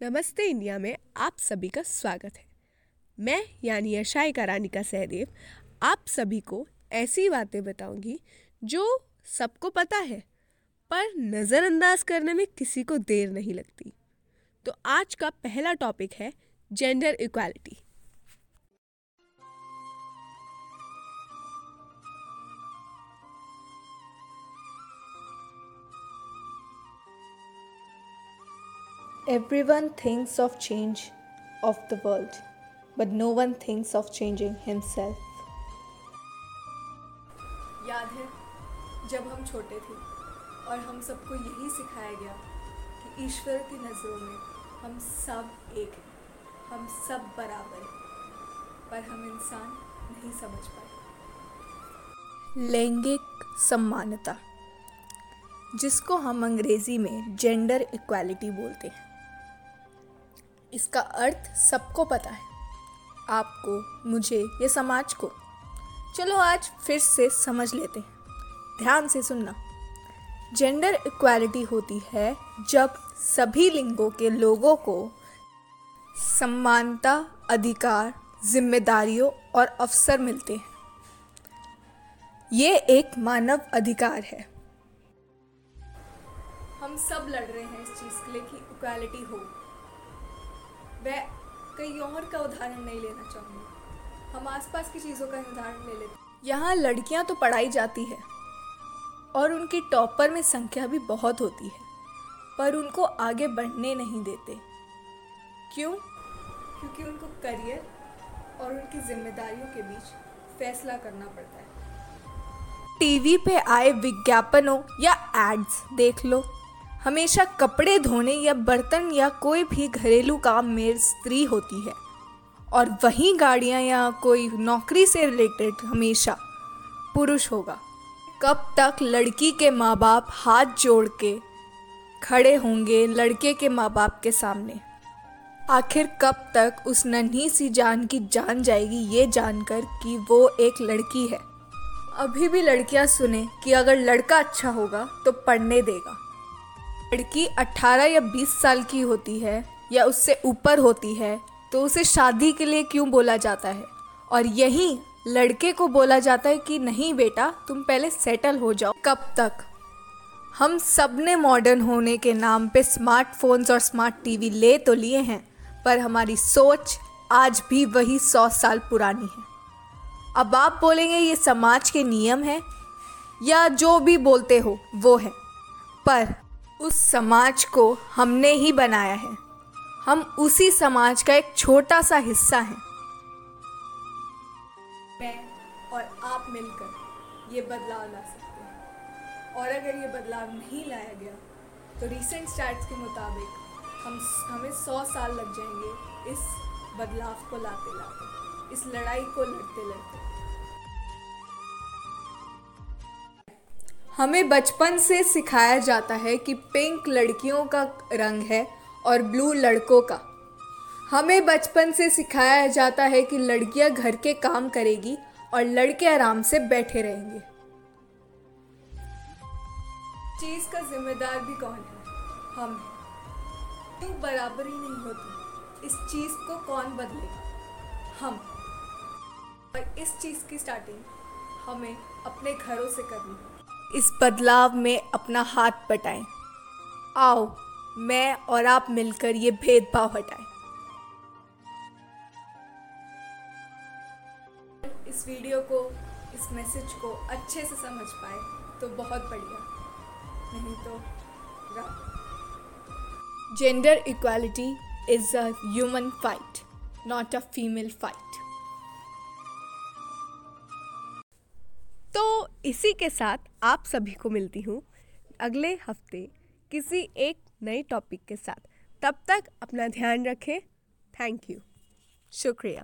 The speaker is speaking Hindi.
नमस्ते इंडिया में आप सभी का स्वागत है। मैं यानी यशाइका रानिका सहदेव, आप सभी को ऐसी बातें बताऊँगी जो सबको पता है, पर नज़रअंदाज करने में किसी को देर नहीं लगती। तो आज का पहला टॉपिक है gender equality Everyone thinks of change of the world, but no one thinks of changing himself. याद है जब हम छोटे थे और हम सबको यही सिखाया गया कि ईश्वर की नज़रों में हम सब एक हैं हम सब बराबर हैं पर हम इंसान नहीं समझ पाए लैंगिक सम्मानता जिसको हम अंग्रेज़ी में जेंडर इक्वालिटी बोलते हैं इसका अर्थ सबको पता है। आपको, मुझे, या समाज को। चलो आज फिर से समझ लेते हैं। ध्यान से सुनना। जेंडर इक्वालिटी होती है जब सभी लिंगों के लोगों को समानता, अधिकार, जिम्मेदारियों और अवसर मिलते हैं। ये एक मानव अधिकार है। हम सब लड़ रहे हैं इस चीज़ के लिए कि इक्वालिटी हो। वह कहीं और का उदाहरण नहीं लेना चाहूँगी। हम आसपास की चीज़ों का उदाहरण ले लेते यहाँ लड़कियाँ तो पढ़ाई जाती है और उनकी टॉपर में संख्या भी बहुत होती है, पर उनको आगे बढ़ने नहीं देते। क्यों? क्योंकि उनको करियर और उनकी जिम्मेदारियों के बीच फैसला करना पड़ता है। टीवी पे आए विज्ञापनों या एड्स देख लो। हमेशा कपड़े धोने या बर्तन या कोई भी घरेलू काम में स्त्री होती है। और वहीं गाड़ियाँ या कोई नौकरी से रिलेटेड हमेशा पुरुष होगा। कब तक लड़की के माँ बाप हाथ जोड़ के खड़े होंगे लड़के के माँ बाप के सामने? आखिर कब तक उस नन्ही सी जान की जान जाएगी ये जानकर कि वो एक लड़की है। अभी भी लड़कियाँ सुने कि अगर लड़का अच्छा होगा तो पढ़ने देगा। लड़की 18 या 20 साल की होती है या उससे ऊपर होती है तो उसे शादी के लिए क्यों बोला जाता है? और यही लड़के को बोला जाता है कि, नहीं बेटा, तुम पहले सेटल हो जाओ। कब तक? हम सबने मॉडर्न होने के नाम पे स्मार्टफोन्स और स्मार्ट टीवी ले तो लिए हैं, पर हमारी सोच आज भी वही सौ साल पुरानी है। अब आप बोलेंगे, ये समाज के नियम हैं? या जो भी बोलते हो, वो है। पर उस समाज को हमने ही बनाया है। हम उसी समाज का एक छोटा सा हिस्सा हैं। मैं और आप मिलकर ये बदलाव ला सकते हैं। और अगर ये बदलाव नहीं लाया गया तो रीसेंट स्टार्ट के मुताबिक हम हमें सौ साल लग जाएँगे इस बदलाव को लाते लाते इस लड़ाई को लड़ते लड़ते हमें बचपन से सिखाया जाता है कि पिंक लड़कियों का रंग है और ब्लू लड़कों का। हमें बचपन से सिखाया जाता है कि लड़कियाँ घर के काम करेगी और लड़के आराम से बैठे रहेंगे। चीज़ का जिम्मेदार भी कौन है? हम हैं। क्यों बराबरी नहीं होती? इस चीज़ को कौन बदलेगा? हम। और इस चीज़ की स्टार्टिंग हमें अपने घरों से करनी है। इस बदलाव में अपना हाथ बटाएँ। आओ, मैं और आप मिलकर ये भेदभाव हटाएँ। इस वीडियो को, इस मैसेज को अच्छे से समझ पाए तो बहुत बढ़िया। नहीं तो gender equality is a human fight not a female fight तो इसी के साथ आप सभी को मिलती हूँ अगले हफ़्ते किसी एक नए टॉपिक के साथ। तब तक अपना ध्यान रखें। थैंक यू शुक्रिया।